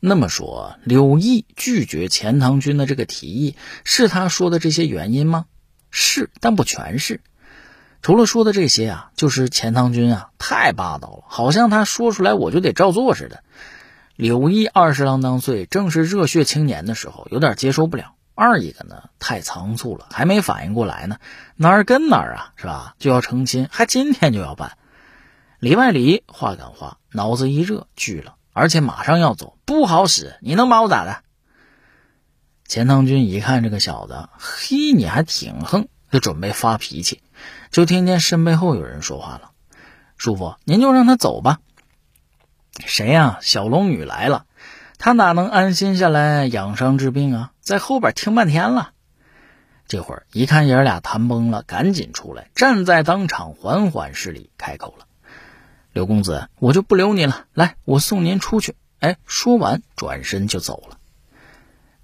那么说，柳毅拒绝钱塘君的这个提议，是他说的这些原因吗？是，但不全是。除了说的这些啊，就是钱塘君啊太霸道了，好像他说出来我就得照做似的。柳毅二十郎当岁，正是热血青年的时候，有点接受不了。二一个呢，太仓促了，还没反应过来呢，哪儿跟哪儿啊，是吧？就要成亲，还今天就要办。里外里话赶话，脑子一热拒了，而且马上要走，不好使。你能把我咋的？钱塘君一看这个小子，嘿，你还挺横，就准备发脾气，就听见身背后有人说话了：“叔父，您就让他走吧。”谁呀？小龙女来了，他哪能安心下来养伤治病啊？在后边听半天了。这会儿一看爷俩谈崩了，赶紧出来，站在当场缓缓施礼，开口了。刘公子，我就不留你了，来，我送您出去。哎，说完转身就走了。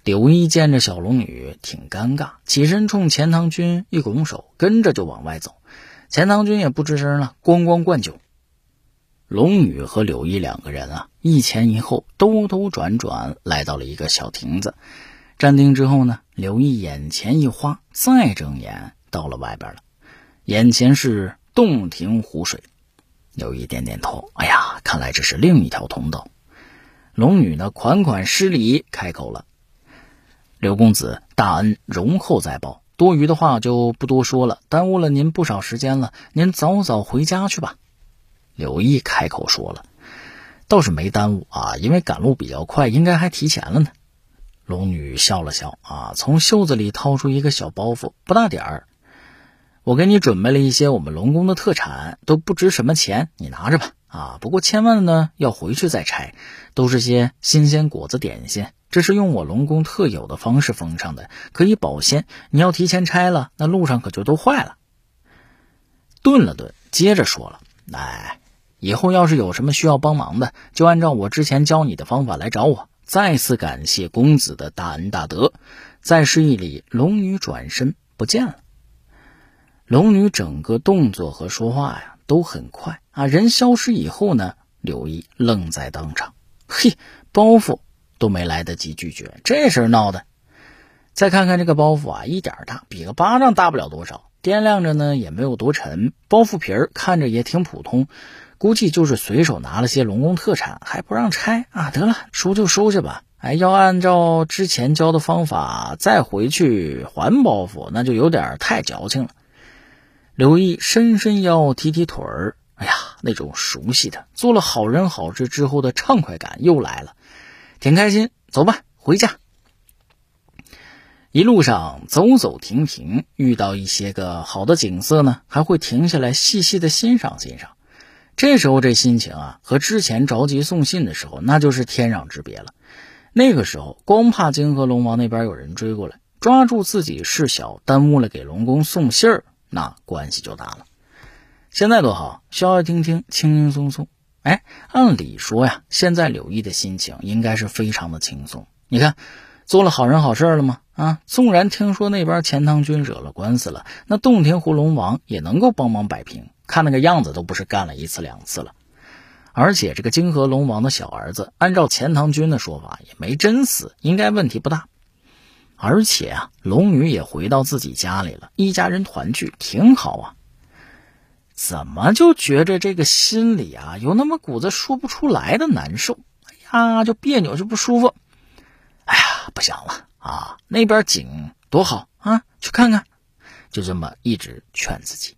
柳毅见着小龙女挺尴尬，起身冲钱塘君一拱手，跟着就往外走。钱塘君也不吱声了，咣咣灌酒。龙女和柳毅两个人啊，一前一后，兜兜转转，来到了一个小亭子。站定之后呢，柳毅眼前一花，再睁眼到了外边了，眼前是洞庭湖水。刘毅点点头，哎呀，看来这是另一条通道。龙女呢，款款施礼，开口了：“刘公子，大恩容后再报，多余的话就不多说了，耽误了您不少时间了，您早早回家去吧。”刘毅开口说了：“倒是没耽误啊，因为赶路比较快，应该还提前了呢。”龙女笑了笑，啊，从袖子里掏出一个小包袱，不大点儿。我给你准备了一些我们龙宫的特产，都不值什么钱，你拿着吧。啊，不过千万呢要回去再拆，都是些新鲜果子点心，这是用我龙宫特有的方式封上的，可以保鲜。你要提前拆了，那路上可就都坏了。顿了顿，接着说了：“哎，以后要是有什么需要帮忙的，就按照我之前教你的方法来找我。再次感谢公子的大恩大德。”再施一礼，龙女转身不见了。龙女整个动作和说话呀都很快啊！人消失以后呢，柳毅愣在当场，嘿，包袱都没来得及拒绝，这事闹的。再看看这个包袱啊，一点大，比个巴掌大不了多少，掂量着呢也没有多沉，包袱皮儿看着也挺普通，估计就是随手拿了些龙宫特产，还不让拆啊！得了，收就收下吧。哎，要按照之前教的方法再回去还包袱，那就有点太矫情了。刘毅伸伸腰，提提腿儿，哎呀，那种熟悉的做了好人好事之后的畅快感又来了，挺开心。走吧，回家。一路上走走停停，遇到一些个好的景色呢，还会停下来细细的欣赏欣赏。这时候这心情啊，和之前着急送信的时候那就是天壤之别了。那个时候光怕泾河龙王那边有人追过来，抓住自己事小，耽误了给龙宫送信儿。那关系就大了。现在多好，消消停停，轻轻松松。哎，按理说呀，现在柳毅的心情应该是非常的轻松。你看，做了好人好事了吗？啊，纵然听说那边钱塘君惹了官司了，那洞庭湖龙王也能够帮忙摆平。看那个样子，都不是干了一次两次了。而且这个泾河龙王的小儿子，按照钱塘君的说法，也没真死，应该问题不大。而且啊，龙女也回到自己家里了，一家人团聚，挺好啊。怎么就觉着这个心里啊有那么股子说不出来的难受？哎呀，就别扭，就不舒服。哎呀，不想了啊！那边景多好啊，去看看。就这么一直劝自己。